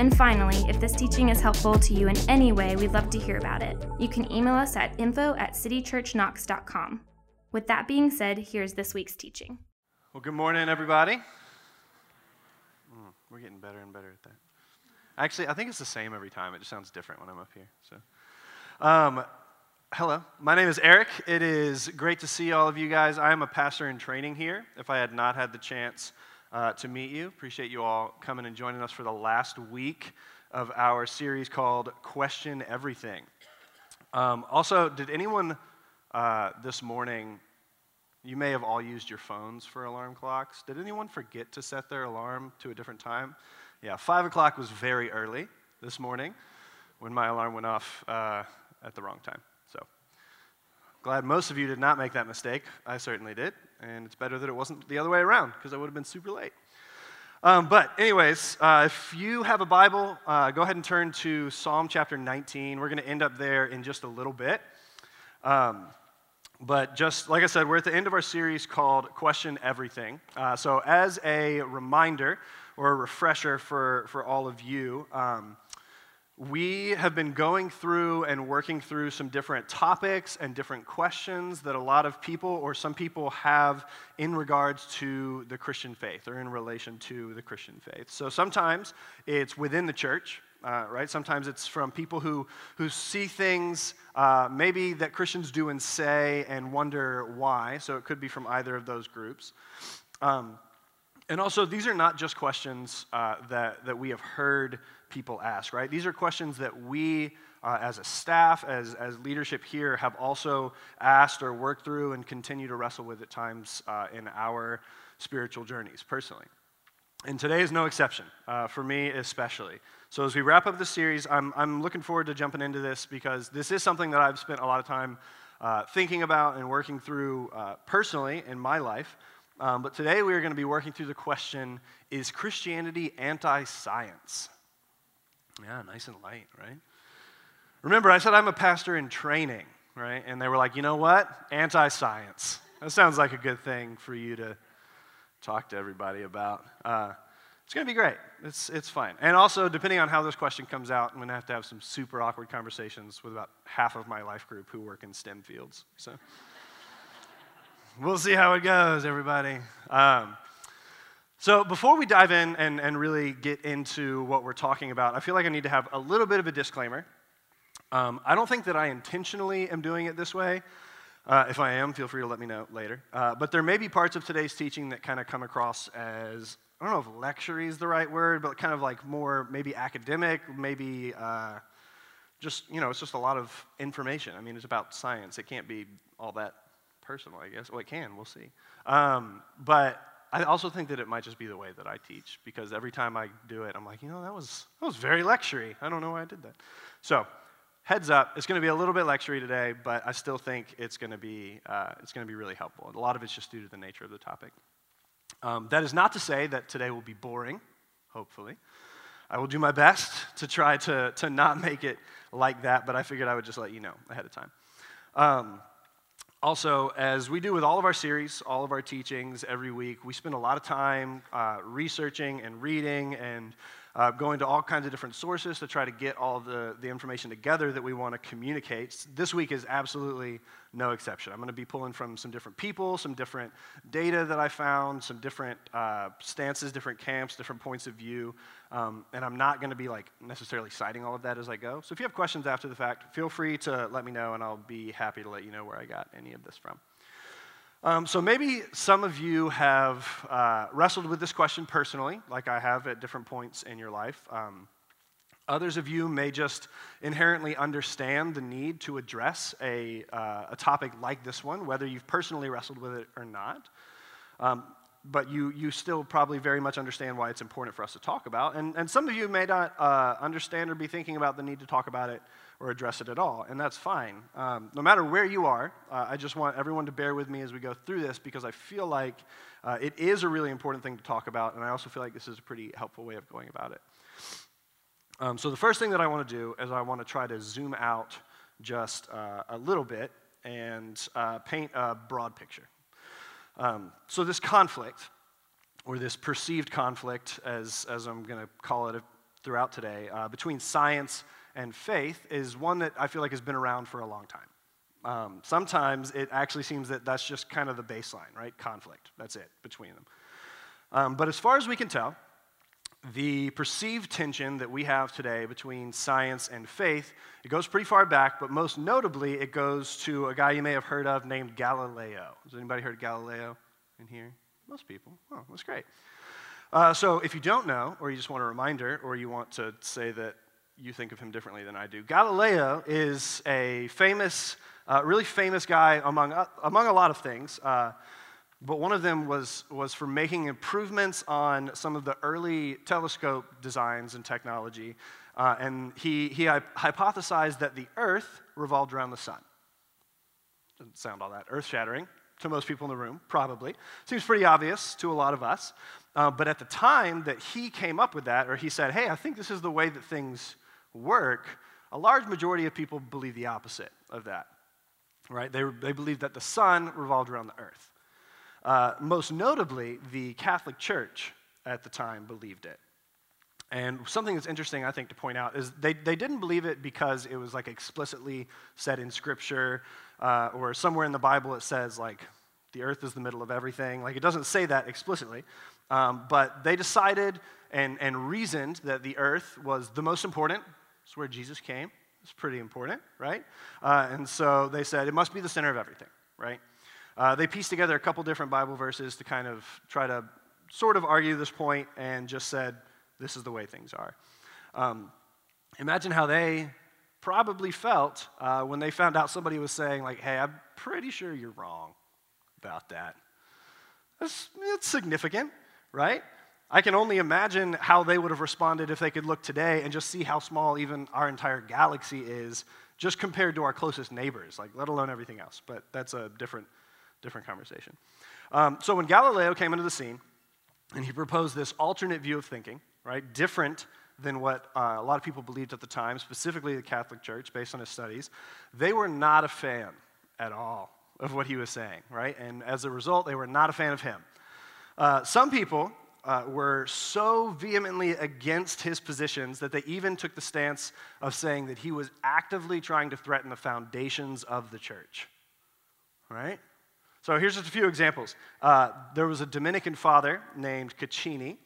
And finally, if this teaching is helpful to you in any way, we'd love to hear about it. You can email us at info at citychurchknox.com. With that being said, here's this week's teaching. Well, good morning, everybody. Mm, we're getting better and better at that. Actually, I think it's the same every time. It just sounds different when I'm up here. So, um, hello, my name is Eric. It is great to see all of you guys. I am a pastor in training here. If I had not had the chance uh, to meet you. Appreciate you all coming and joining us for the last week of our series called Question Everything. Um, also, did anyone uh, this morning, you may have all used your phones for alarm clocks. Did anyone forget to set their alarm to a different time? Yeah, 5 o'clock was very early this morning when my alarm went off uh, at the wrong time. So, glad most of you did not make that mistake. I certainly did and it's better that it wasn't the other way around because I would have been super late. Um, but, anyways, uh, if you have a Bible, uh, go ahead and turn to Psalm chapter 19. We're going to end up there in just a little bit. Um, but just like I said, we're at the end of our series called Question Everything. Uh, so, as a reminder or a refresher for, for all of you, um, we have been going through and working through some different topics and different questions that a lot of people or some people have in regards to the Christian faith or in relation to the Christian faith. So sometimes it's within the church, uh, right? Sometimes it's from people who, who see things uh, maybe that Christians do and say and wonder why. So it could be from either of those groups. Um, and also, these are not just questions uh, that, that we have heard people ask, right? These are questions that we, uh, as a staff, as, as leadership here, have also asked or worked through and continue to wrestle with at times uh, in our spiritual journeys personally. And today is no exception, uh, for me especially. So, as we wrap up the series, I'm, I'm looking forward to jumping into this because this is something that I've spent a lot of time uh, thinking about and working through uh, personally in my life. Um, but today we are going to be working through the question Is Christianity anti science? Yeah, nice and light, right? Remember, I said I'm a pastor in training, right? And they were like, you know what? Anti science. That sounds like a good thing for you to talk to everybody about. Uh, it's going to be great. It's, it's fine. And also, depending on how this question comes out, I'm going to have to have some super awkward conversations with about half of my life group who work in STEM fields. So we'll see how it goes, everybody. Um, so, before we dive in and, and really get into what we're talking about, I feel like I need to have a little bit of a disclaimer. Um, I don't think that I intentionally am doing it this way. Uh, if I am, feel free to let me know later. Uh, but there may be parts of today's teaching that kind of come across as I don't know if lecture is the right word, but kind of like more maybe academic, maybe uh, just, you know, it's just a lot of information. I mean, it's about science. It can't be all that personal, I guess. Well, it can, we'll see. Um, but I also think that it might just be the way that I teach because every time I do it, I'm like, you know, that was, that was very lectury. I don't know why I did that. So, heads up, it's going to be a little bit lectury today, but I still think it's going to be, uh, it's going to be really helpful. A lot of it's just due to the nature of the topic. Um, that is not to say that today will be boring, hopefully. I will do my best to try to, to not make it like that, but I figured I would just let you know ahead of time. Um, also, as we do with all of our series, all of our teachings every week, we spend a lot of time uh, researching and reading and uh, going to all kinds of different sources to try to get all the, the information together that we want to communicate. This week is absolutely no exception. I'm going to be pulling from some different people, some different data that I found, some different uh, stances, different camps, different points of view. Um, and I'm not going to be like necessarily citing all of that as I go. So if you have questions after the fact, feel free to let me know, and I'll be happy to let you know where I got any of this from. Um, so maybe some of you have uh, wrestled with this question personally, like I have at different points in your life. Um, others of you may just inherently understand the need to address a, uh, a topic like this one, whether you've personally wrestled with it or not. Um, but you, you still probably very much understand why it's important for us to talk about. And, and some of you may not uh, understand or be thinking about the need to talk about it or address it at all, and that's fine. Um, no matter where you are, uh, I just want everyone to bear with me as we go through this because I feel like uh, it is a really important thing to talk about, and I also feel like this is a pretty helpful way of going about it. Um, so, the first thing that I want to do is I want to try to zoom out just uh, a little bit and uh, paint a broad picture. Um, so, this conflict, or this perceived conflict, as, as I'm going to call it throughout today, uh, between science and faith, is one that I feel like has been around for a long time. Um, sometimes it actually seems that that's just kind of the baseline, right? Conflict. That's it between them. Um, but as far as we can tell, the perceived tension that we have today between science and faith, it goes pretty far back, but most notably, it goes to a guy you may have heard of named Galileo. Has anybody heard of Galileo in here? Most people. Oh, that's great. Uh, so if you don't know, or you just want a reminder, or you want to say that you think of him differently than I do, Galileo is a famous, uh, really famous guy among, uh, among a lot of things. Uh, but one of them was, was for making improvements on some of the early telescope designs and technology. Uh, and he, he hypothesized that the Earth revolved around the sun. Doesn't sound all that earth shattering to most people in the room, probably. Seems pretty obvious to a lot of us. Uh, but at the time that he came up with that, or he said, hey, I think this is the way that things work, a large majority of people believe the opposite of that. Right? They, they believe that the sun revolved around the earth. Uh, most notably, the Catholic Church at the time believed it. And something that's interesting, I think, to point out is they, they didn't believe it because it was like explicitly said in Scripture uh, or somewhere in the Bible it says, like, the earth is the middle of everything. Like, it doesn't say that explicitly. Um, but they decided and, and reasoned that the earth was the most important. Where Jesus came. It's pretty important, right? Uh, and so they said it must be the center of everything, right? Uh, they pieced together a couple different Bible verses to kind of try to sort of argue this point and just said, this is the way things are. Um, imagine how they probably felt uh, when they found out somebody was saying, like, hey, I'm pretty sure you're wrong about that. That's, that's significant, right? I can only imagine how they would have responded if they could look today and just see how small even our entire galaxy is, just compared to our closest neighbors, like let alone everything else. But that's a different different conversation. Um, so when Galileo came into the scene, and he proposed this alternate view of thinking, right, different than what uh, a lot of people believed at the time, specifically the Catholic Church, based on his studies, they were not a fan at all of what he was saying, right? And as a result, they were not a fan of him. Uh, some people uh, were so vehemently against his positions that they even took the stance of saying that he was actively trying to threaten the foundations of the church, right? So here's just a few examples. Uh, there was a Dominican father named Caccini,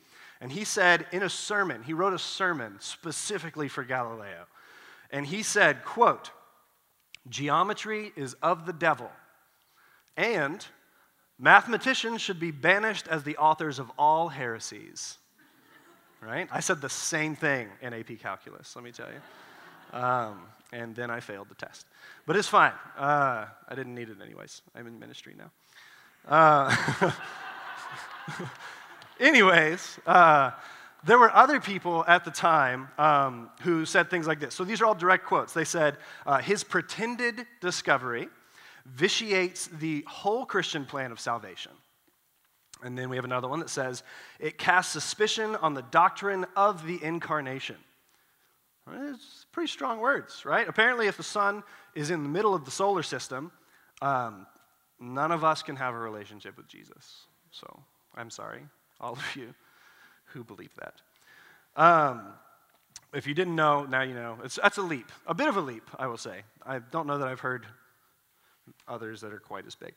and he said in a sermon, he wrote a sermon specifically for Galileo. And he said, quote, geometry is of the devil, and mathematicians should be banished as the authors of all heresies. Right? I said the same thing in AP Calculus, let me tell you. Um, and then I failed the test. But it's fine. Uh, I didn't need it anyways. I'm in ministry now. Uh, anyways, uh, there were other people at the time um, who said things like this. So these are all direct quotes. They said, uh, His pretended discovery vitiates the whole Christian plan of salvation. And then we have another one that says, It casts suspicion on the doctrine of the incarnation. It's pretty strong words, right? Apparently, if the sun is in the middle of the solar system, um, none of us can have a relationship with Jesus. So I'm sorry, all of you who believe that. Um, if you didn't know, now you know. It's, that's a leap, a bit of a leap, I will say. I don't know that I've heard others that are quite as big.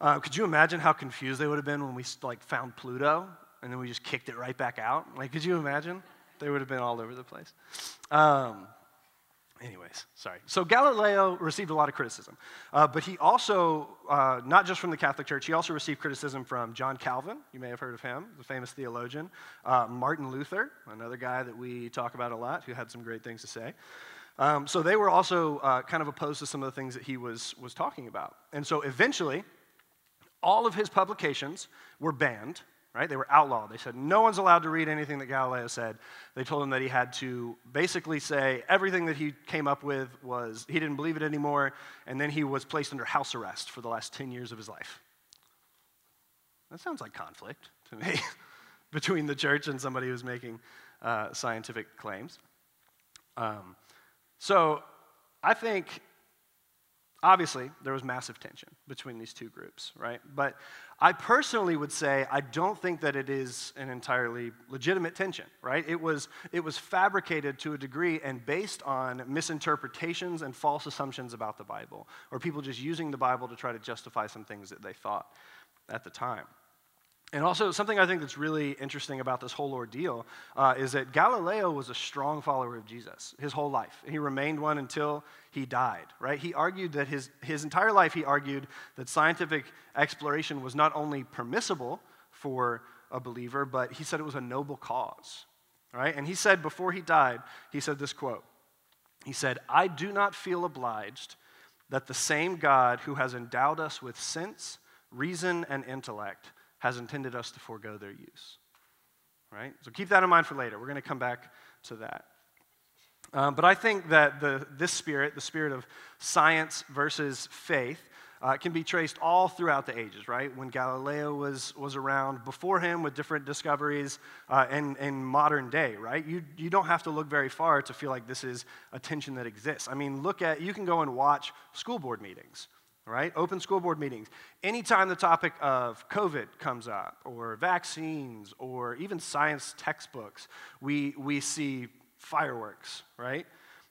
Uh, could you imagine how confused they would have been when we like found Pluto and then we just kicked it right back out? Like, could you imagine? They would have been all over the place. Um, anyways, sorry. So Galileo received a lot of criticism, uh, but he also, uh, not just from the Catholic Church, he also received criticism from John Calvin. You may have heard of him, the famous theologian. Uh, Martin Luther, another guy that we talk about a lot, who had some great things to say. Um, so they were also uh, kind of opposed to some of the things that he was, was talking about. And so eventually, all of his publications were banned right? They were outlawed. They said no one's allowed to read anything that Galileo said. They told him that he had to basically say everything that he came up with was he didn't believe it anymore, and then he was placed under house arrest for the last 10 years of his life. That sounds like conflict to me between the church and somebody who's making uh, scientific claims. Um, so I think Obviously, there was massive tension between these two groups, right? But I personally would say I don't think that it is an entirely legitimate tension, right? It was, it was fabricated to a degree and based on misinterpretations and false assumptions about the Bible, or people just using the Bible to try to justify some things that they thought at the time. And also, something I think that's really interesting about this whole ordeal uh, is that Galileo was a strong follower of Jesus his whole life. He remained one until he died, right? He argued that his, his entire life, he argued that scientific exploration was not only permissible for a believer, but he said it was a noble cause, right? And he said before he died, he said this quote He said, I do not feel obliged that the same God who has endowed us with sense, reason, and intellect has intended us to forego their use. Right? So keep that in mind for later. We're going to come back to that. Um, but I think that the, this spirit, the spirit of science versus faith, uh, can be traced all throughout the ages, right? When Galileo was, was around, before him with different discoveries, uh, and, and modern day, right? You, you don't have to look very far to feel like this is a tension that exists. I mean, look at, you can go and watch school board meetings, right? Open school board meetings. Anytime the topic of COVID comes up, or vaccines, or even science textbooks, we, we see fireworks, right?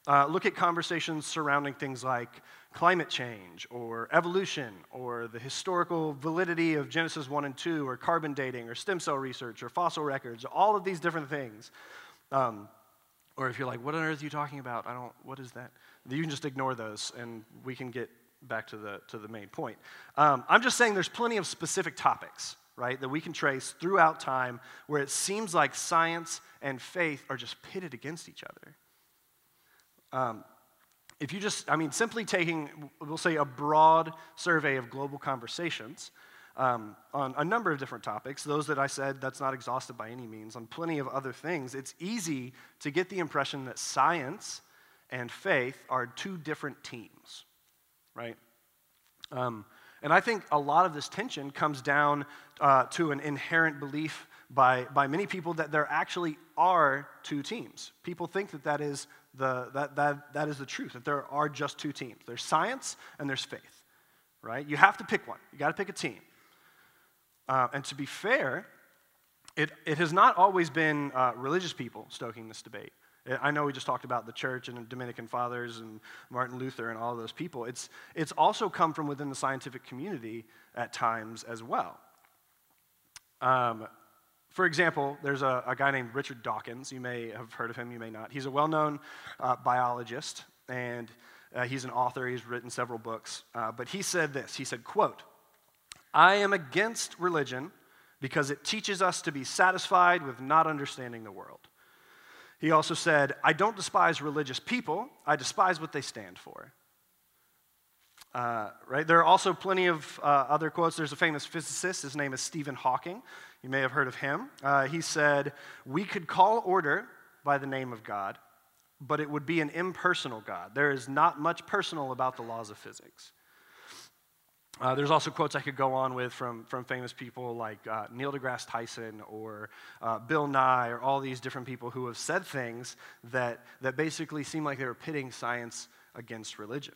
Uh, look at conversations surrounding things like climate change, or evolution, or the historical validity of Genesis 1 and 2, or carbon dating, or stem cell research, or fossil records, all of these different things. Um, or if you're like, what on earth are you talking about? I don't, what is that? You can just ignore those, and we can get back to the, to the main point. Um, I'm just saying there's plenty of specific topics, right, that we can trace throughout time where it seems like science and faith are just pitted against each other. Um, if you just, I mean, simply taking, we'll say, a broad survey of global conversations um, on a number of different topics, those that I said that's not exhaustive by any means, on plenty of other things, it's easy to get the impression that science and faith are two different teams right? Um, and I think a lot of this tension comes down uh, to an inherent belief by, by many people that there actually are two teams. People think that that is the, that, that, that is the truth, that there are just two teams there's science and there's faith, right? You have to pick one, you got to pick a team. Uh, and to be fair, it, it has not always been uh, religious people stoking this debate. I know we just talked about the church and Dominican fathers and Martin Luther and all those people. It's, it's also come from within the scientific community at times as well. Um, for example, there's a, a, guy named Richard Dawkins. You may have heard of him, you may not. He's a well known uh, biologist and uh, he's an author. He's written several books. Uh, but he said this He said, quote, I am against religion because it teaches us to be satisfied with not understanding the world. He also said, I don't despise religious people, I despise what they stand for. Uh, right? There are also plenty of uh, other quotes. There's a famous physicist, his name is Stephen Hawking. You may have heard of him. Uh, he said, We could call order by the name of God, but it would be an impersonal God. There is not much personal about the laws of physics. Uh, there's also quotes I could go on with from, from famous people like uh, Neil deGrasse Tyson or uh, Bill Nye or all these different people who have said things that, that basically seem like they were pitting science against religion.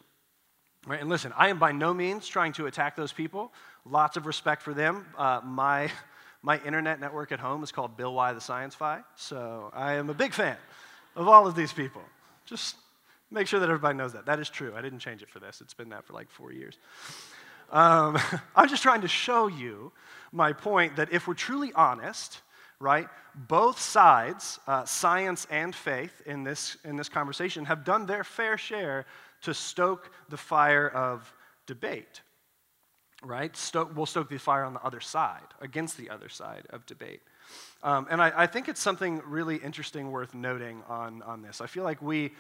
Right? And listen, I am by no means trying to attack those people. Lots of respect for them. Uh, my, my internet network at home is called Bill Y the Science Fi, so I am a big fan of all of these people. Just make sure that everybody knows that. That is true. I didn't change it for this, it's been that for like four years. Um, I'm just trying to show you my point that if we're truly honest, right, both sides, uh, science and faith, in this, in this conversation have done their fair share to stoke the fire of debate, right? Stoke, we'll stoke the fire on the other side, against the other side of debate. Um, and I, I think it's something really interesting worth noting on, on this. I feel like we,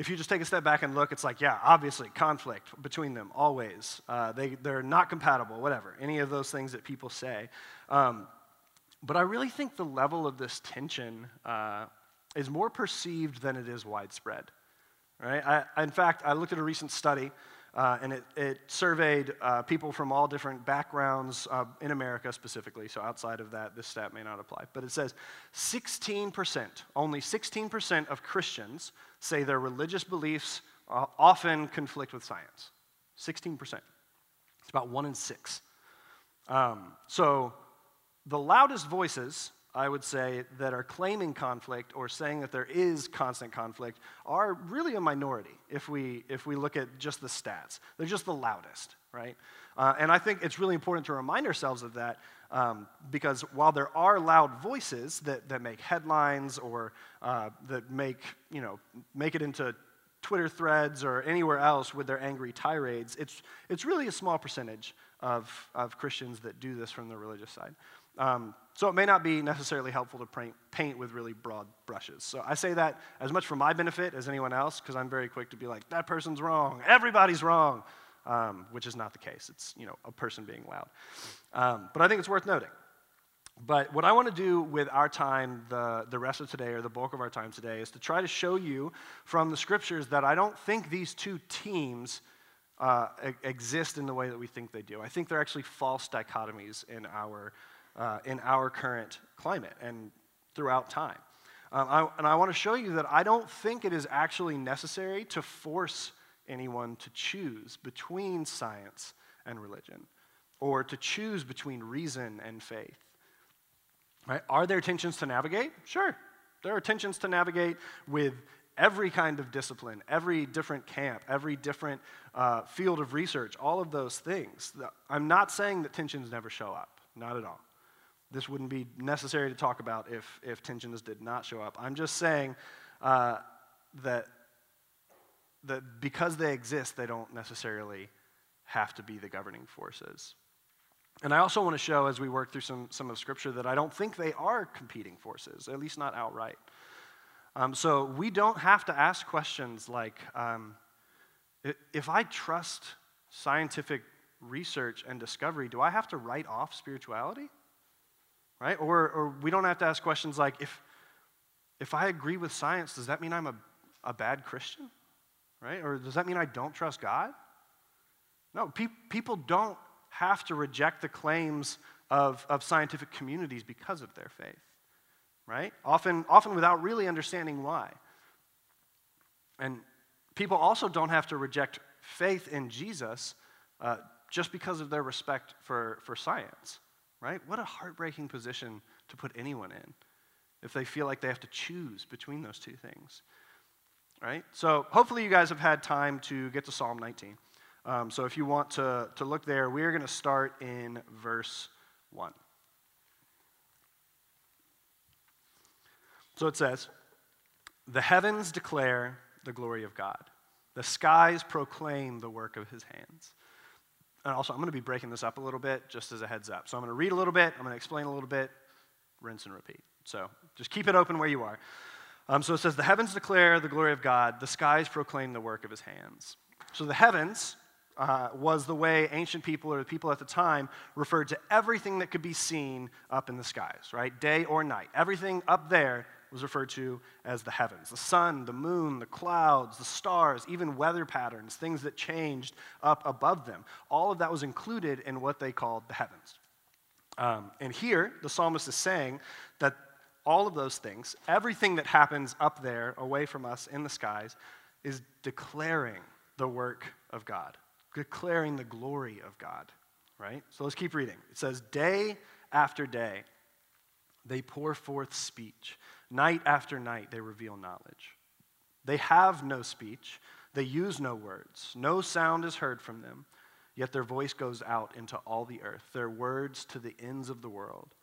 if you just take a step back and look, it's like, yeah, obviously, conflict between them, always. Uh, they, they're not compatible, whatever, any of those things that people say. Um, But I really think the level of this tension uh, is more perceived than it is widespread. Right? I, in fact, I looked at a recent study, uh, and it, it surveyed uh, people from all different backgrounds uh, in America specifically. So outside of that, this stat may not apply. But it says 16%, only 16% of Christians say their religious beliefs uh, often conflict with science. 16%. It's about one in six. Um, so the loudest voices, I would say, that are claiming conflict or saying that there is constant conflict are really a minority if we, if we look at just the stats. They're just the loudest, right? Uh, and I think it's really important to remind ourselves of that um, because while there are loud voices that, that make headlines or uh, that make, you know, make it into Twitter threads or anywhere else with their angry tirades, it's, it's really a small percentage of, of Christians that do this from the religious side. Um, so it may not be necessarily helpful to paint, paint with really broad brushes. So I say that as much for my benefit as anyone else, because I'm very quick to be like, that person's wrong, everybody's wrong, um, which is not the case. It's you know a person being loud. Um, but I think it's worth noting. But what I want to do with our time, the, the rest of today, or the bulk of our time today, is to try to show you from the scriptures that I don't think these two teams uh, exist in the way that we think they do. I think they're actually false dichotomies in our, uh, in our current climate and throughout time. Um, I, and I want to show you that I don't think it is actually necessary to force anyone to choose between science and religion or to choose between reason and faith. Right? Are there tensions to navigate? Sure. There are tensions to navigate with every kind of discipline, every different camp, every different uh, field of research, all of those things. I'm not saying that tensions never show up, not at all. This wouldn't be necessary to talk about if, if tensions did not show up. I'm just saying uh, that, that because they exist, they don't necessarily have to be the governing forces. And I also want to show, as we work through some, some of Scripture, that I don't think they are competing forces, at least not outright. Um, so we don't have to ask questions like um, if I trust scientific research and discovery, do I have to write off spirituality? Right? Or, or we don't have to ask questions like if, if I agree with science, does that mean I'm a, a bad Christian? Right? Or does that mean I don't trust God? No, pe- people don't have to reject the claims of, of scientific communities because of their faith, right? Often, often without really understanding why. And people also don't have to reject faith in Jesus uh, just because of their respect for, for science, right? What a heartbreaking position to put anyone in if they feel like they have to choose between those two things, right? So hopefully you guys have had time to get to Psalm 19. Um, so if you want to, to look there, we are going to start in verse 1. So it says, The heavens declare the glory of God, the skies proclaim the work of his hands. And also, I'm going to be breaking this up a little bit just as a heads up. So I'm going to read a little bit, I'm going to explain a little bit, rinse and repeat. So just keep it open where you are. Um, so it says, The heavens declare the glory of God, the skies proclaim the work of his hands. So the heavens uh, was the way ancient people or the people at the time referred to everything that could be seen up in the skies, right? Day or night. Everything up there was referred to as the heavens the sun, the moon, the clouds, the stars, even weather patterns, things that changed up above them. All of that was included in what they called the heavens. Um, and here, the psalmist is saying that all of those things, everything that happens up there away from us in the skies, is declaring the work of God declaring the glory of God, right? So let's keep reading. It says, Day after day, they pour forth speech. Night after night, they reveal knowledge. They have no speech, they use no words. No sound is heard from them, yet their voice goes out into all the earth, their words to the ends of the world.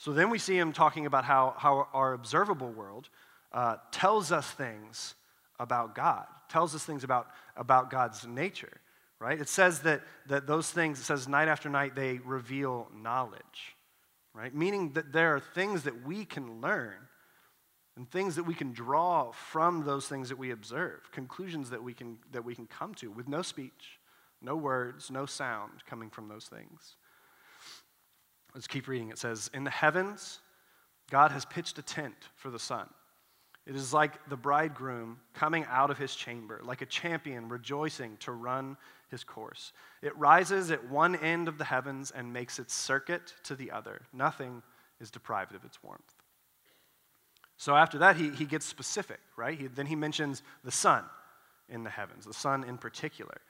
So then we see him talking about how, how our observable world uh, tells us things about God, tells us things about, about God's nature right? It says that, that those things, it says night after night, they reveal knowledge, right? Meaning that there are things that we can learn and things that we can draw from those things that we observe, conclusions that we can, that we can come to with no speech, no words, no sound coming from those things. Let's keep reading. It says, In the heavens, God has pitched a tent for the sun. It is like the bridegroom coming out of his chamber, like a champion rejoicing to run his course. It rises at one end of the heavens and makes its circuit to the other. Nothing is deprived of its warmth. So after that, he, he gets specific, right? He, then he mentions the sun in the heavens, the sun in particular.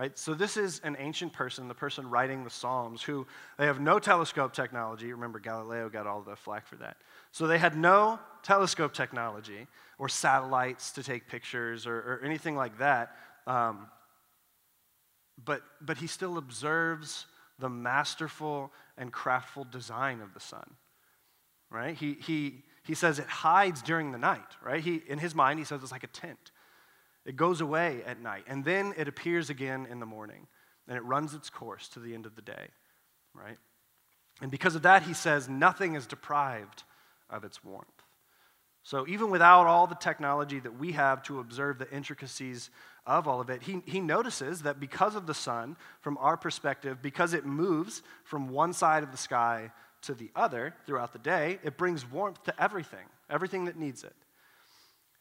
Right? So this is an ancient person, the person writing the Psalms, who they have no telescope technology. Remember, Galileo got all the flack for that. So they had no telescope technology or satellites to take pictures or, or anything like that. Um, but, but he still observes the masterful and craftful design of the sun. Right? He, he, he says it hides during the night, right? He, in his mind, he says it's like a tent. It goes away at night, and then it appears again in the morning, and it runs its course to the end of the day, right? And because of that, he says nothing is deprived of its warmth. So even without all the technology that we have to observe the intricacies of all of it, he, he notices that because of the sun, from our perspective, because it moves from one side of the sky to the other throughout the day, it brings warmth to everything, everything that needs it.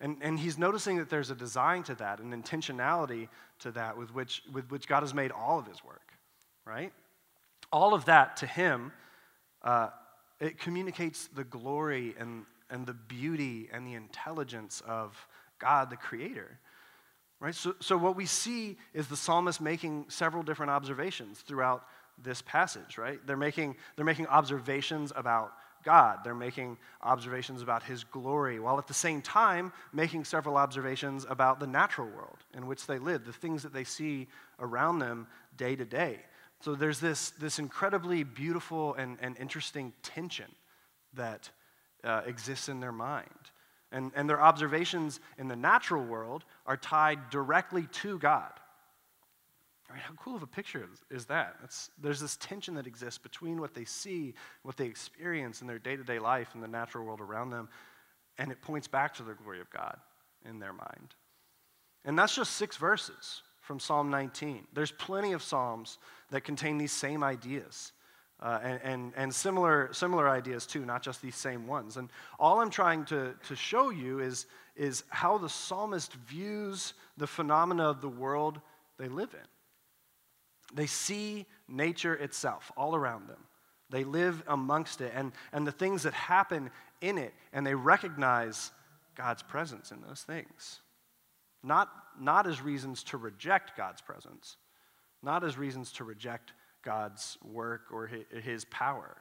And, and he's noticing that there's a design to that, an intentionality to that with which, with which God has made all of his work, right? All of that to him, uh, it communicates the glory and, and the beauty and the intelligence of God, the Creator. Right? So, so what we see is the psalmist making several different observations throughout this passage, right? They're making, they're making observations about God. They're making observations about his glory, while at the same time making several observations about the natural world in which they live, the things that they see around them day to day. So there's this, this incredibly beautiful and, and interesting tension that uh, exists in their mind. And, and their observations in the natural world are tied directly to God. How cool of a picture is, that? It's, there's this tension that exists between what they see, what they experience in their day to day life and the natural world around them, and it points back to the glory of God in their mind. And that's just six verses from Psalm 19. There's plenty of Psalms that contain these same ideas. Uh, and, and, and, similar, similar ideas too, not just these same ones. And all I'm trying to, to show you is, is how the psalmist views the phenomena of the world they live in. They see nature itself all around them. They live amongst it and, and the things that happen in it, and they recognize God's presence in those things. Not, not as reasons to reject God's presence, not as reasons to reject God's work or his power.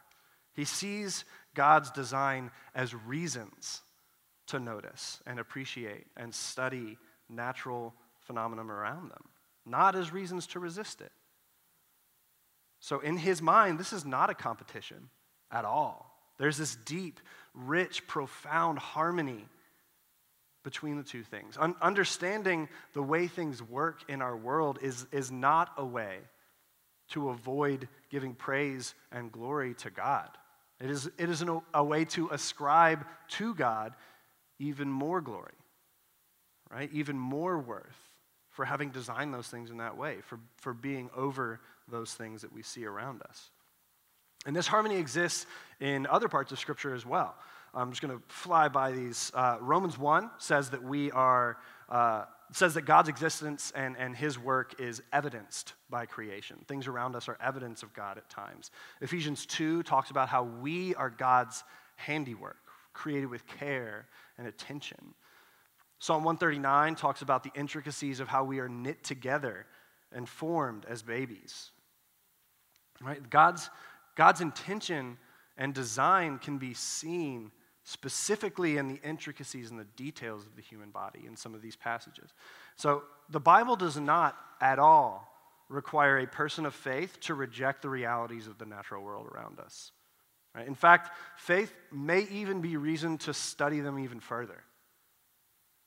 He sees God's design as reasons to notice and appreciate and study natural phenomena around them, not as reasons to resist it. So, in his mind, this is not a competition at all. There's this deep, rich, profound harmony between the two things. Un- understanding the way things work in our world is, is not a way to avoid giving praise and glory to God. It is, it is an, a way to ascribe to God even more glory, right? Even more worth for having designed those things in that way, for, for being over those things that we see around us. And this harmony exists in other parts of Scripture as well. I'm just going to fly by these. Uh, Romans 1 says that we are, uh, says that God's existence and, and his work is evidenced by creation. Things around us are evidence of God at times. Ephesians 2 talks about how we are God's handiwork, created with care and attention. Psalm 139 talks about the intricacies of how we are knit together and formed as babies. Right? God's, God's intention and design can be seen specifically in the intricacies and the details of the human body in some of these passages. So the Bible does not at all require a person of faith to reject the realities of the natural world around us. Right? In fact, faith may even be reason to study them even further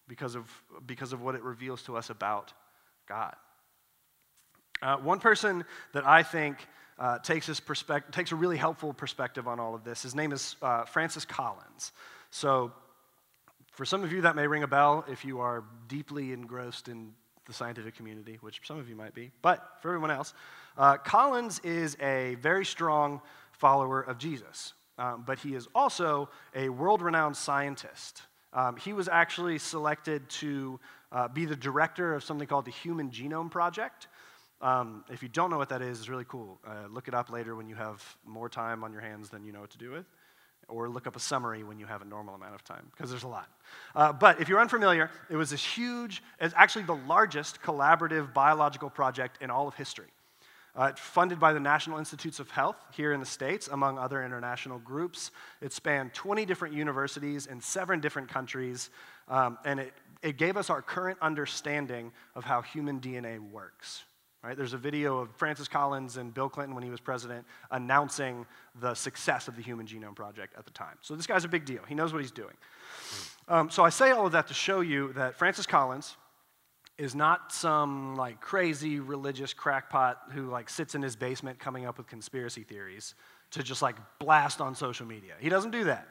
because of, because of what it reveals to us about God. Uh, one person that I think uh, takes, his perspective, takes a really helpful perspective on all of this. His name is uh, Francis Collins. So, for some of you, that may ring a bell if you are deeply engrossed in the scientific community, which some of you might be. But for everyone else, uh, Collins is a very strong follower of Jesus. Um, but he is also a world renowned scientist. Um, he was actually selected to uh, be the director of something called the Human Genome Project. Um, if you don't know what that is, it's really cool. Uh, look it up later when you have more time on your hands than you know what to do with or look up a summary when you have a normal amount of time, because there's a lot. Uh, but if you're unfamiliar, it was this huge, it's actually the largest collaborative biological project in all of history. Uh, funded by the National Institutes of Health here in the States, among other international groups. It spanned 20 different universities in seven different countries, um, and it, it gave us our current understanding of how human DNA works. Right? There's a video of Francis Collins and Bill Clinton when he was president announcing the success of the Human Genome Project at the time. So this guy's a big deal. He knows what he's doing. Um, so I say all of that to show you that Francis Collins is not some like crazy religious crackpot who like sits in his basement coming up with conspiracy theories to just like blast on social media. He doesn't do that.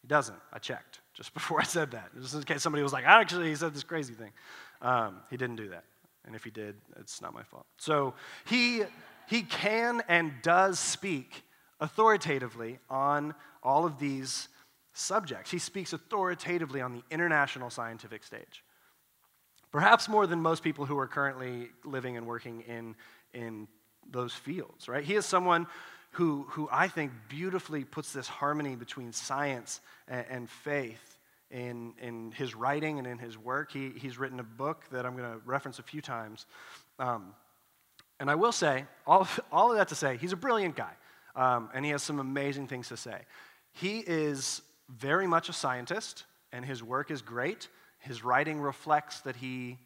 He doesn't. I checked just before I said that, just in case somebody was like, actually, he said this crazy thing. Um, he didn't do that. And if he did, it's not my fault. So he, he can and does speak authoritatively on all of these subjects. He speaks authoritatively on the international scientific stage. Perhaps more than most people who are currently living and working in, in those fields, right? He is someone who, who I think beautifully puts this harmony between science and, and faith in, in his writing and in his work. He, he's written a book that I'm going to reference a few times. Um, and I will say, all, all of that to say, he's a brilliant guy, um, and he has some amazing things to say. He is very much a scientist, and his work is great. His writing reflects that he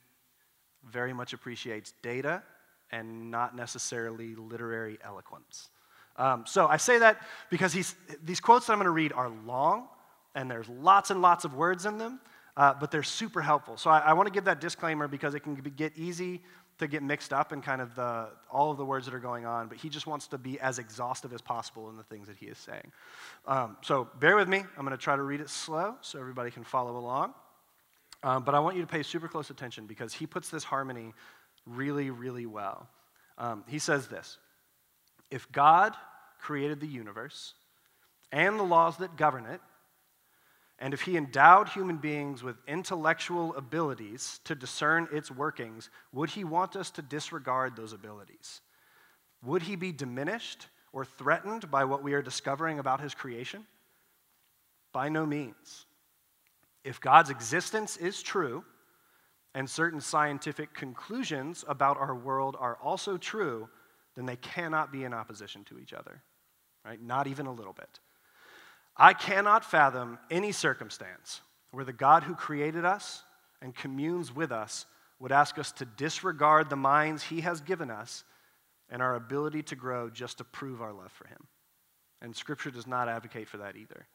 very much appreciates data and not necessarily literary eloquence. Um, so I say that because he's, these quotes that I'm going to read are long, and there's lots and lots of words in them, uh, but they're super helpful. So I, I want to give that disclaimer because it can be, get easy to get mixed up in kind of the, all of the words that are going on, but he just wants to be as exhaustive as possible in the things that he is saying. Um, so bear with me. I'm going to try to read it slow so everybody can follow along. Um, but I want you to pay super close attention because he puts this harmony really, really well. Um, he says this If God created the universe and the laws that govern it, and if he endowed human beings with intellectual abilities to discern its workings, would he want us to disregard those abilities? Would he be diminished or threatened by what we are discovering about his creation? By no means. If God's existence is true, and certain scientific conclusions about our world are also true, then they cannot be in opposition to each other, right? Not even a little bit. I cannot fathom any circumstance where the God who created us and communes with us would ask us to disregard the minds he has given us and our ability to grow just to prove our love for him. And scripture does not advocate for that either.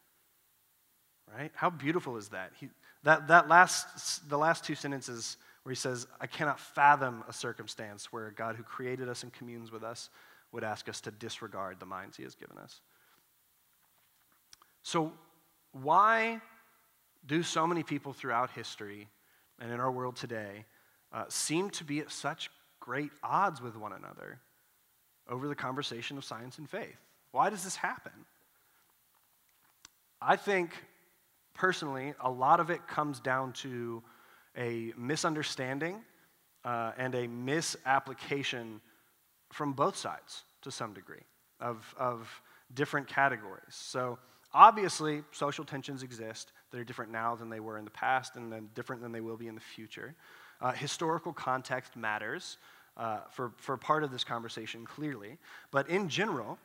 Right? How beautiful is that? He, that, that last, the last two sentences where he says, I cannot fathom a circumstance where a God who created us and communes with us would ask us to disregard the minds he has given us. So, why do so many people throughout history and in our world today uh, seem to be at such great odds with one another over the conversation of science and faith? Why does this happen? I think, personally, a lot of it comes down to a misunderstanding uh, and a misapplication from both sides to some degree of, of different categories. So, Obviously, social tensions exist. that are different now than they were in the past and then different than they will be in the future. Uh, historical context matters uh, for, for part of this conversation, clearly. But in general,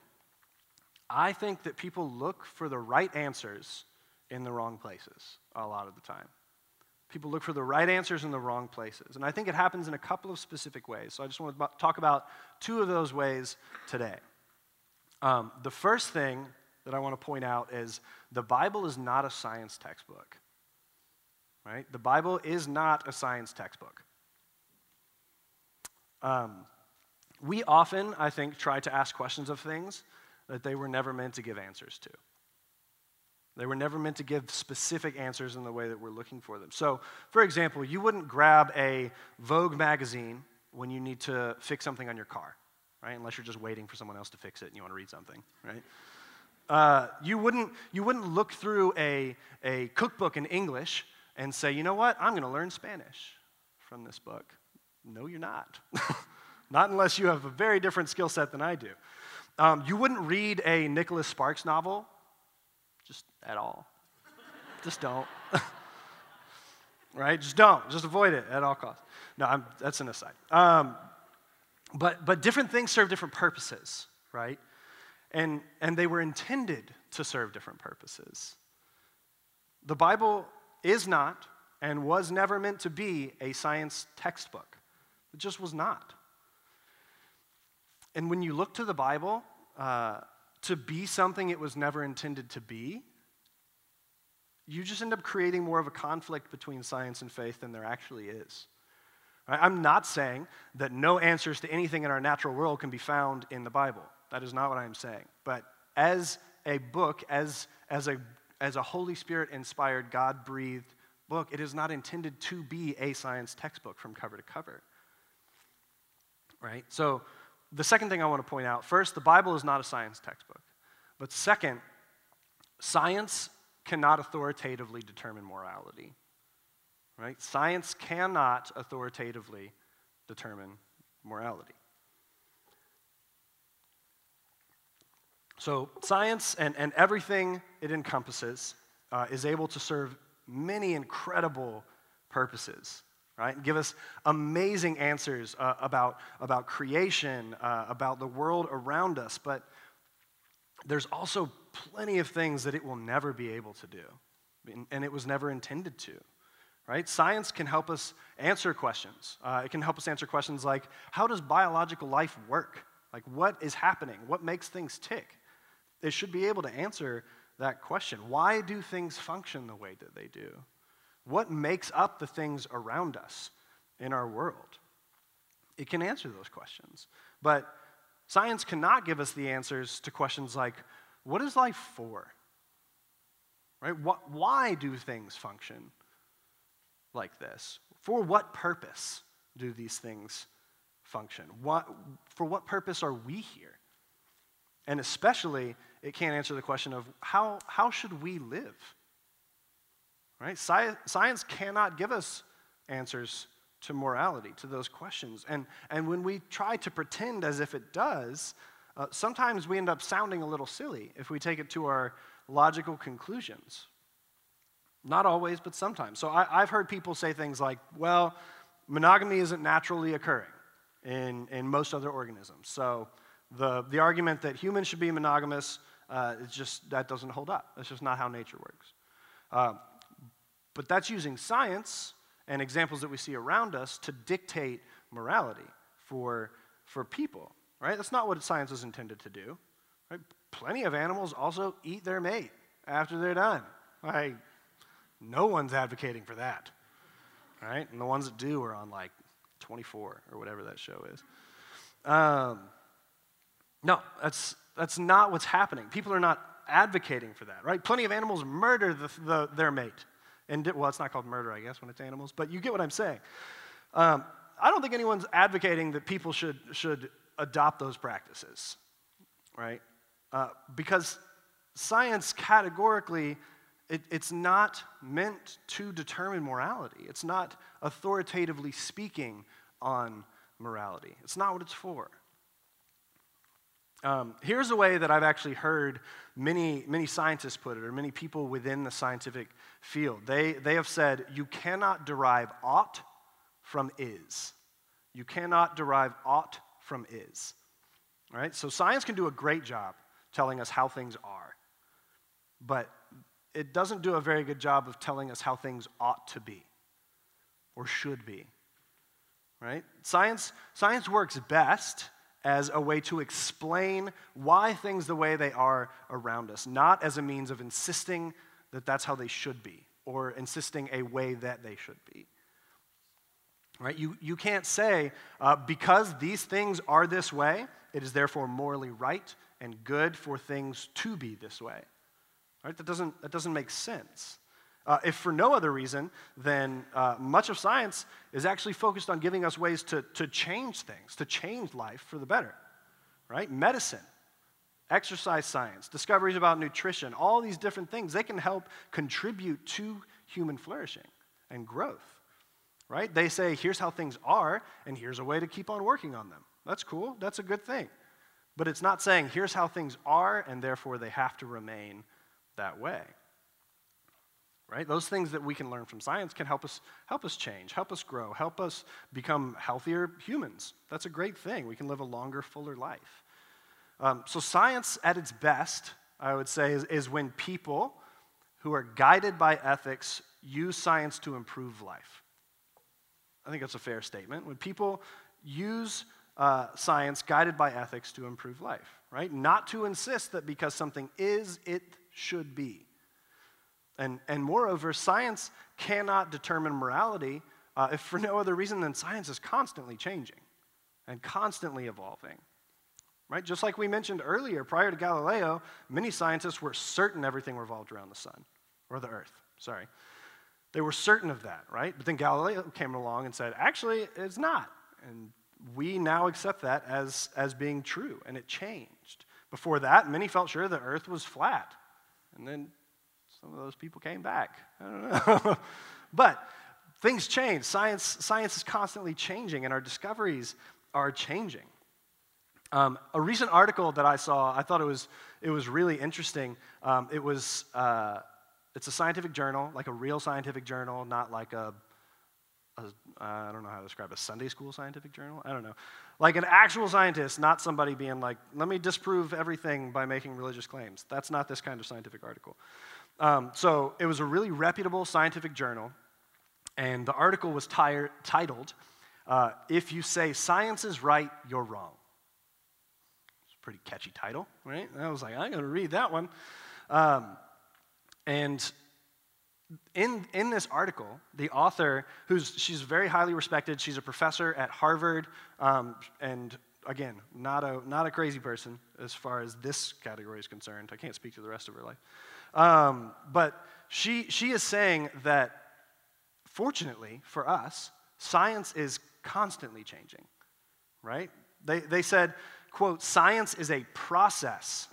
I think that people look for the right answers in the wrong places a lot of the time. People look for the right answers in the wrong places. And I think it happens in a couple of specific ways. So I just want to talk about two of those ways today. Um, the first thing that I want to point out is the Bible is not a science textbook. Right? The Bible is not a science textbook. Um, we often, I think, try to ask questions of things that they were never meant to give answers to. They were never meant to give specific answers in the way that we're looking for them. So, for example, you wouldn't grab a Vogue magazine when you need to fix something on your car, right? Unless you're just waiting for someone else to fix it and you want to read something, right? Uh, you, wouldn't, you wouldn't look through a, a cookbook in English and say, you know what, I'm going to learn Spanish from this book. No, you're not. not unless you have a very different skill set than I do. Um, you wouldn't read a Nicholas Sparks novel, just at all. just don't. right? Just don't. Just avoid it at all costs. No, I'm, that's an aside. Um, but, but different things serve different purposes, right? And, and they were intended to serve different purposes. The Bible is not and was never meant to be a science textbook. It just was not. And when you look to the Bible uh, to be something it was never intended to be, you just end up creating more of a conflict between science and faith than there actually is. I'm not saying that no answers to anything in our natural world can be found in the Bible. That is not what I'm saying. But as a book, as, as, a, as a Holy Spirit inspired, God breathed book, it is not intended to be a science textbook from cover to cover. Right? So, the second thing I want to point out first, the Bible is not a science textbook. But second, science cannot authoritatively determine morality. Right? Science cannot authoritatively determine morality. So, science and, and everything it encompasses uh, is able to serve many incredible purposes, right? Give us amazing answers uh, about, about creation, uh, about the world around us. But there's also plenty of things that it will never be able to do, and it was never intended to. Right? Science can help us answer questions. Uh, it can help us answer questions like how does biological life work? Like, what is happening? What makes things tick? It should be able to answer that question. Why do things function the way that they do? What makes up the things around us in our world? It can answer those questions. But science cannot give us the answers to questions like what is life for? Right? What, why do things function like this? For what purpose do these things function? What, for what purpose are we here? And especially, it can't answer the question of how, how should we live? Right? Sci- science cannot give us answers to morality, to those questions. And, and when we try to pretend as if it does, uh, sometimes we end up sounding a little silly if we take it to our logical conclusions. Not always, but sometimes. So I, have heard people say things like, well, monogamy isn't naturally occurring in, in most other organisms. So the, the argument that humans should be monogamous, uh, it's just, that doesn't hold up. That's just not how nature works. Uh, but that's using science and examples that we see around us to dictate morality for, for people, right? That's not what science is intended to do. Right? Plenty of animals also eat their mate after they're done. Like, no one's advocating for that, right? And the ones that do are on like 24 or whatever that show is. Um, no, that's, that's not what's happening. People are not advocating for that, right? Plenty of animals murder the, the, their mate. And, well, it's not called murder, I guess, when it's animals, but you get what I'm saying. Um, I don't think anyone's advocating that people should, should adopt those practices, right? Uh, because science categorically, it, it's not meant to determine morality. It's not authoritatively speaking on morality. It's not what it's for. Um, here's a way that I've actually heard many, many scientists put it, or many people within the scientific field. They, they have said, you cannot derive ought from is. You cannot derive ought from is. All right? So science can do a great job telling us how things are, but it doesn't do a very good job of telling us how things ought to be or should be. Right? Science, science works best as a way to explain why things the way they are around us, not as a means of insisting that that's how they should be or insisting a way that they should be. Right? You, you can't say, uh, because these things are this way, it is therefore morally right and good for things to be this way. Right? That doesn't, that doesn't make sense. Uh, if for no other reason, then uh, much of science is actually focused on giving us ways to, to change things, to change life for the better. right? Medicine, exercise science, discoveries about nutrition, all these different things, they can help contribute to human flourishing and growth, right? They say, here's how things are, and here's a way to keep on working on them. That's cool, that's a good thing. But it's not saying, here's how things are, and therefore they have to remain that way. Right? Those things that we can learn from science can help us help us change, help us grow, help us become healthier humans. That's a great thing. We can live a longer, fuller life. Um, so, science at its best, I would say, is, is when people who are guided by ethics use science to improve life. I think that's a fair statement. When people use uh, science guided by ethics to improve life, right? Not to insist that because something is, it should be. And, and moreover, science cannot determine morality uh, if for no other reason than science is constantly changing and constantly evolving. Right? Just like we mentioned earlier, prior to Galileo, many scientists were certain everything revolved around the sun, or the earth, sorry. They were certain of that, right? But then Galileo came along and said, actually, it's not. And we now accept that as, as being true, and it changed. Before that, many felt sure the earth was flat. And then some of those people came back. I don't know. but things change. Science, science is constantly changing, and our discoveries are changing. Um, a recent article that I saw, I thought it was, it was really interesting. Um, it was, uh, it's a scientific journal, like a real scientific journal, not like a, a I don't know how to describe a Sunday school scientific journal. I don't know. Like an actual scientist, not somebody being like, let me disprove everything by making religious claims. That's not this kind of scientific article. Um, so it was a really reputable scientific journal, and the article was tire- titled, uh, If You Say Science is Right, You're Wrong It's a pretty catchy title, right? I was like, I'm going to read that one. Um, and in, in this article, the author, who's she's very highly respected, she's a professor at Harvard, um, and again, not a, not a crazy person as far as this category is concerned. I can't speak to the rest of her life. Um, but she, she is saying that, fortunately for us, science is constantly changing, right? They, they said quote, science is a process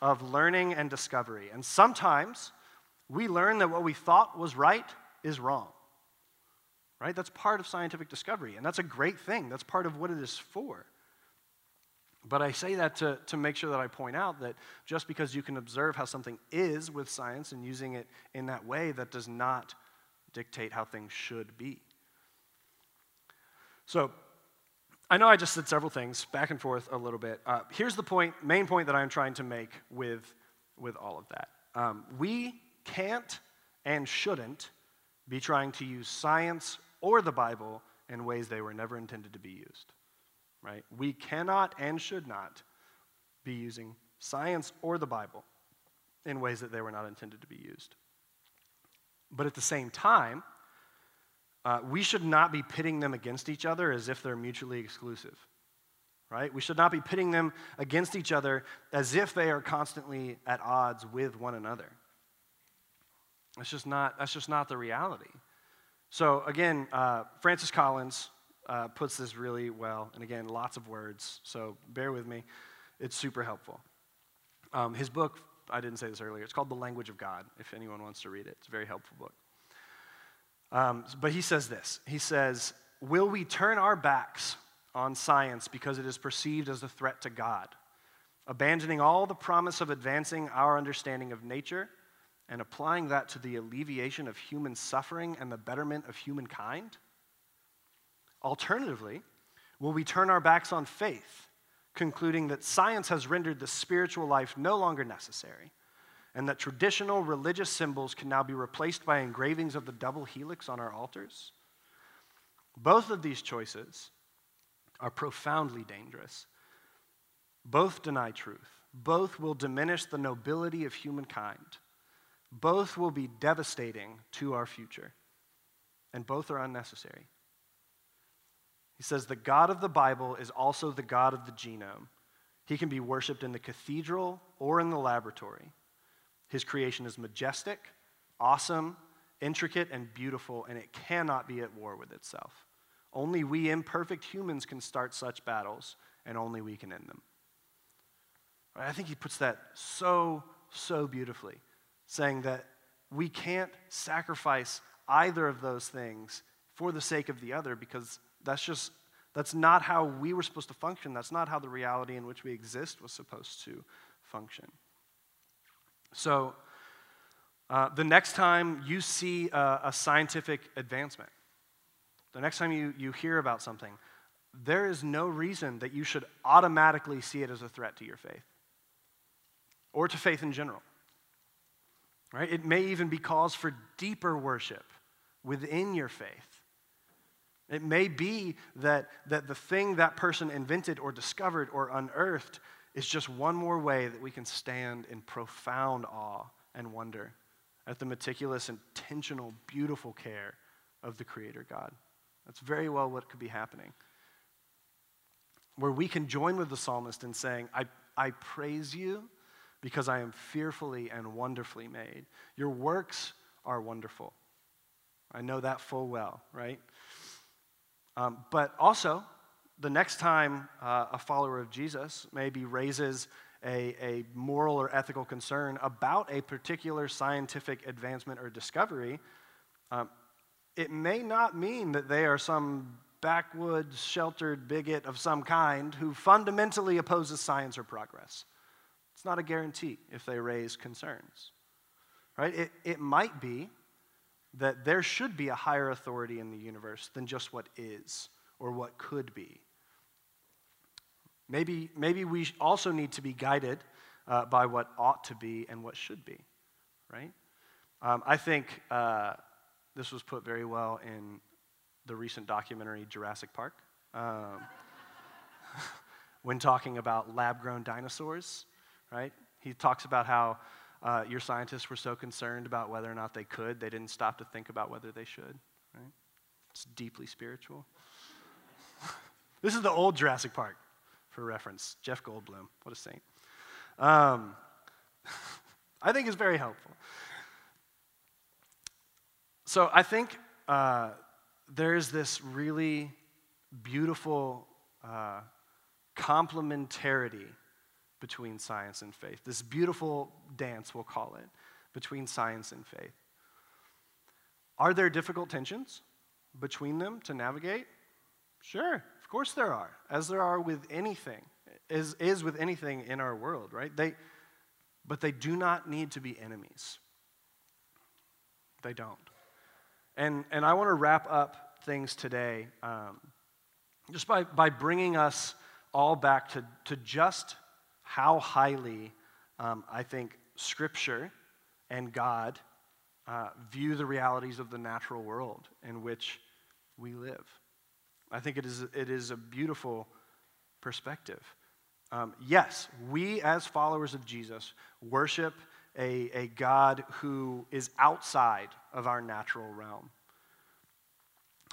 of learning and discovery. And sometimes we learn that what we thought was right is wrong. Right? That's part of scientific discovery, and that's a great thing. That's part of what it is for. But I say that to, to make sure that I point out that just because you can observe how something is with science and using it in that way, that does not dictate how things should be. So, I know I just said several things back and forth a little bit. Uh, here's the point, main point that I'm trying to make with, with all of that. Um, we can't and shouldn't be trying to use science or the Bible in ways they were never intended to be used. Right? We cannot and should not be using science or the Bible in ways that they were not intended to be used. But at the same time, uh, we should not be pitting them against each other as if they're mutually exclusive, right? We should not be pitting them against each other as if they are constantly at odds with one another. That's just not, that's just not the reality. So, again, uh, Francis Collins uh, puts this really well, and again, lots of words, so bear with me. It's super helpful. Um, his book, I didn't say this earlier, it's called The Language of God, if anyone wants to read it. It's a very helpful book. Um, but he says this He says, Will we turn our backs on science because it is perceived as a threat to God, abandoning all the promise of advancing our understanding of nature and applying that to the alleviation of human suffering and the betterment of humankind? Alternatively, will we turn our backs on faith, concluding that science has rendered the spiritual life no longer necessary? and that traditional religious symbols can now be replaced by engravings of the double helix on our altars? Both of these choices are profoundly dangerous. Both deny truth. Both will diminish the nobility of humankind. Both will be devastating to our future. And both are unnecessary. He says the God of the Bible is also the God of the genome. He can be worshiped in the cathedral or in the laboratory. His creation is majestic, awesome, intricate, and beautiful, and it cannot be at war with itself. Only we imperfect humans can start such battles, and only we can end them. I think he puts that so, so beautifully, saying that we can't sacrifice either of those things for the sake of the other because that's just that's not how we were supposed to function that's not how the reality in which we exist was supposed to function so uh, the next time you see a, a scientific advancement the next time you, you hear about something there is no reason that you should automatically see it as a threat to your faith or to faith in general Right? It may even be cause for deeper worship within your faith. It may be that, that the thing that person invented or discovered or unearthed is just one more way that we can stand in profound awe and wonder at the meticulous, intentional, beautiful care of the Creator God. That's very well what could be happening. Where we can join with the psalmist in saying, I, I praise you because I am fearfully and wonderfully made. Your works are wonderful. I know that full well, right? Um, but also, the next time uh, a follower of Jesus maybe raises a, a moral or ethical concern about a particular scientific advancement or discovery, um, it may not mean that they are some backwoods, sheltered bigot of some kind who fundamentally opposes science or progress. It's not a guarantee if they raise concerns. Right? It, it might be that there should be a higher authority in the universe than just what is or what could be. Maybe, maybe we also need to be guided uh, by what ought to be and what should be, right? Um, I think uh, this was put very well in the recent documentary Jurassic Park. Um, when talking about lab grown dinosaurs, right? He talks about how uh, your scientists were so concerned about whether or not they could, they didn't stop to think about whether they should, right? It's deeply spiritual. this is the old Jurassic Park, for reference. Jeff Goldblum, what a saint. Um, I think it's very helpful. So I think uh, there's this really beautiful uh, complementarity between science and faith. This beautiful dance, we'll call it, between science and faith. Are there difficult tensions between them to navigate? Sure, of course there are, as there are with anything, is, is with anything in our world, right? They, but they do not need to be enemies. They don't. And, and I want to wrap up things today um, just by, by bringing us all back to, to just how highly um, I think Scripture and God uh, view the realities of the natural world in which we live. I think it is, it is a beautiful perspective. Um, yes, we as followers of Jesus worship a, a God who is outside of our natural realm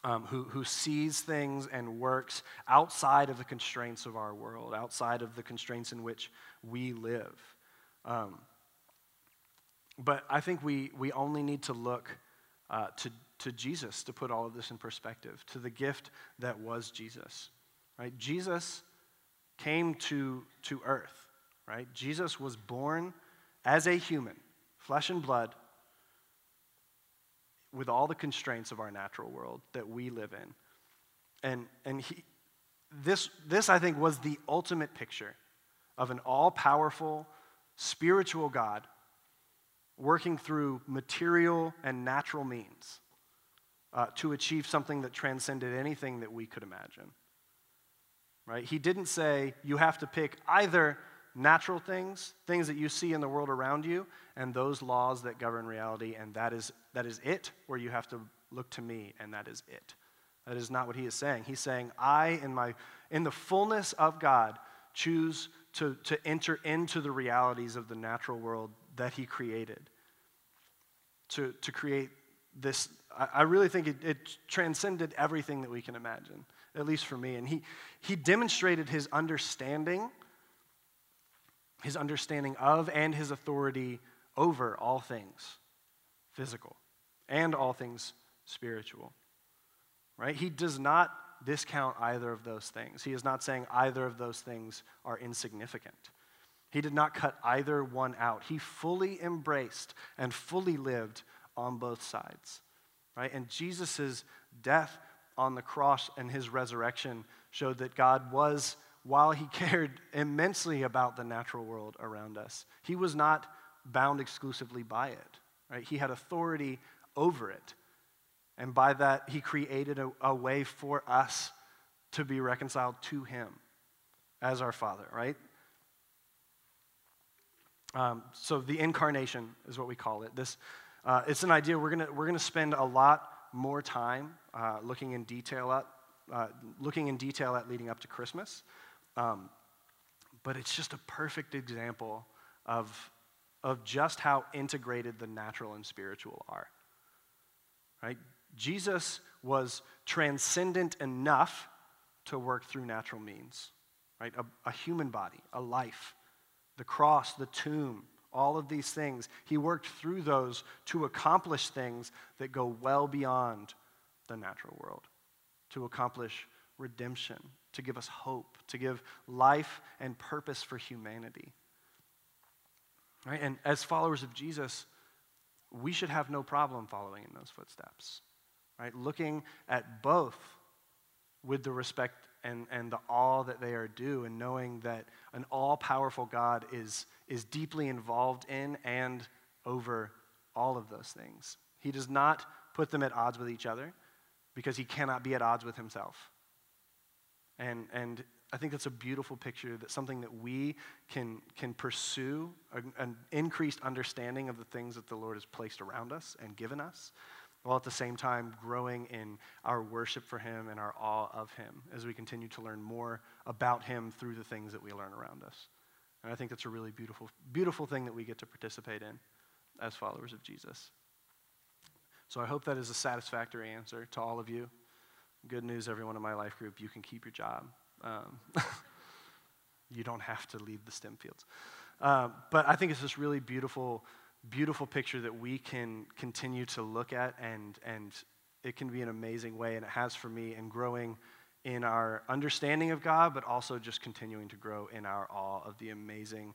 um, who, who sees things and works outside of the constraints of our world, outside of the constraints in which we live. Um, but I think we, we only need to look uh, to, to Jesus to put all of this in perspective, to the gift that was Jesus. Right? Jesus came to, to earth. Right? Jesus was born as a human, flesh and blood, with all the constraints of our natural world that we live in. And, and he, this, this, I think, was the ultimate picture of an all powerful, spiritual God working through material and natural means uh, to achieve something that transcended anything that we could imagine. Right? He didn't say you have to pick either natural things, things that you see in the world around you, and those laws that govern reality, and that is, that is it, where you have to look to me, and that is it. That is not what he is saying. He's saying, I, in, my, in the fullness of God, choose to, to enter into the realities of the natural world that he created. To, to create this, I, I really think it, it transcended everything that we can imagine, at least for me. And he, he demonstrated his understanding his understanding of and his authority over all things physical and all things spiritual. Right? He does not discount either of those things. He is not saying either of those things are insignificant. He did not cut either one out. He fully embraced and fully lived on both sides. Right? And Jesus' death on the cross and his resurrection showed that God was, while he cared immensely about the natural world around us, he was not bound exclusively by it. Right? He had authority over it. And by that, he created a, a way for us to be reconciled to him as our Father, right? Um, so the incarnation is what we call it. This, uh, it's an idea we're gonna we're gonna spend a lot more time uh, looking in detail at, uh, looking in detail at leading up to Christmas. Um, but it's just a perfect example of of just how integrated the natural and spiritual are. Right? Jesus was transcendent enough to work through natural means. Right? A, a human body, a life the cross, the tomb, all of these things. He worked through those to accomplish things that go well beyond the natural world, to accomplish redemption, to give us hope, to give life and purpose for humanity. Right? And as followers of Jesus, we should have no problem following in those footsteps. Right? Looking at both with the respect and, and the awe that they are due, and knowing that an all powerful God is, is deeply involved in and over all of those things. He does not put them at odds with each other because he cannot be at odds with himself. And, and I think that's a beautiful picture, that's something that we can, can pursue, an increased understanding of the things that the Lord has placed around us and given us, while at the same time growing in our worship for Him and our awe of Him as we continue to learn more about Him through the things that we learn around us. And I think that's a really beautiful, beautiful thing that we get to participate in as followers of Jesus. So I hope that is a satisfactory answer to all of you. Good news, everyone in my life group, you can keep your job. Um, you don't have to leave the STEM fields. Uh, but I think it's this really beautiful beautiful picture that we can continue to look at, and, and it can be an amazing way, and it has for me, in growing in our understanding of God, but also just continuing to grow in our awe of the amazing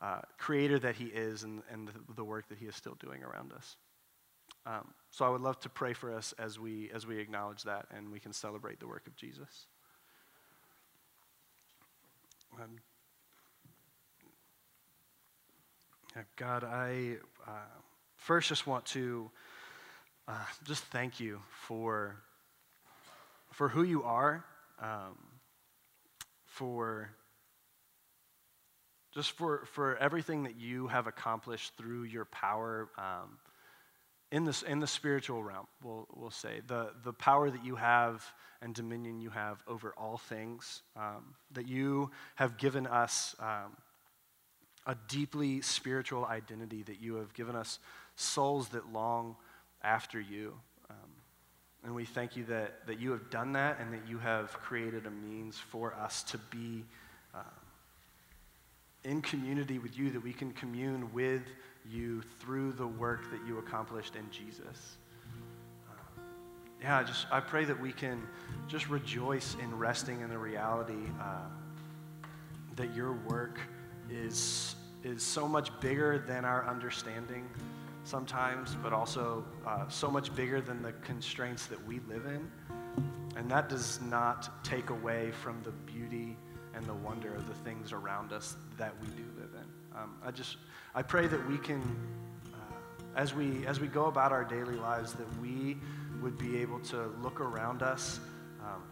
uh, creator that He is and, and the work that He is still doing around us. Um, so I would love to pray for us as we, as we acknowledge that and we can celebrate the work of Jesus. Um, God, I uh, first just want to uh, just thank you for, for who you are, um, for just for, for everything that you have accomplished through your power um, in, this, in the spiritual realm, we'll, we'll say. The, the power that you have and dominion you have over all things, um, that you have given us um, a deeply spiritual identity that you have given us souls that long after you. Um, and we thank you that, that you have done that and that you have created a means for us to be uh, in community with you, that we can commune with you through the work that you accomplished in Jesus. Uh, yeah, I just I pray that we can just rejoice in resting in the reality uh, that your work is is so much bigger than our understanding sometimes, but also uh, so much bigger than the constraints that we live in. And that does not take away from the beauty and the wonder of the things around us that we do live in. Um, I just, I pray that we can, uh, as we as we go about our daily lives, that we would be able to look around us um,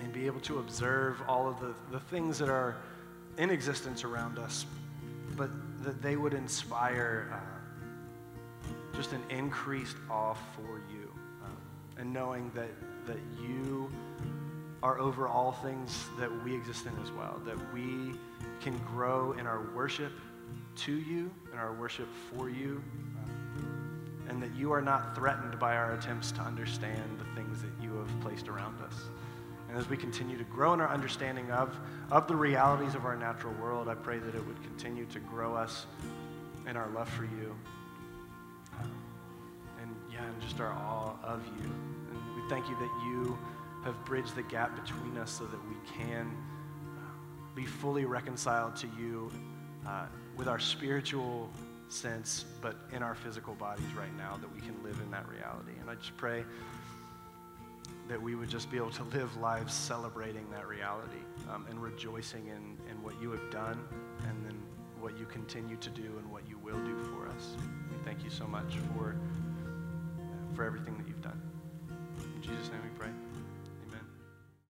and be able to observe all of the, the things that are in existence around us, but that they would inspire uh, just an increased awe for you. Um, and knowing that, that you are over all things that we exist in as well, that we can grow in our worship to you and our worship for you, and that you are not threatened by our attempts to understand the things that you have placed around us. And as we continue to grow in our understanding of, of the realities of our natural world, I pray that it would continue to grow us in our love for you. And yeah, and just our awe of you. And we thank you that you have bridged the gap between us so that we can uh, be fully reconciled to you uh, with our spiritual sense, but in our physical bodies right now, that we can live in that reality. And I just pray that we would just be able to live lives celebrating that reality um, and rejoicing in, in what you have done and then what you continue to do and what you will do for us. We thank you so much for, for everything that you've done. In Jesus' name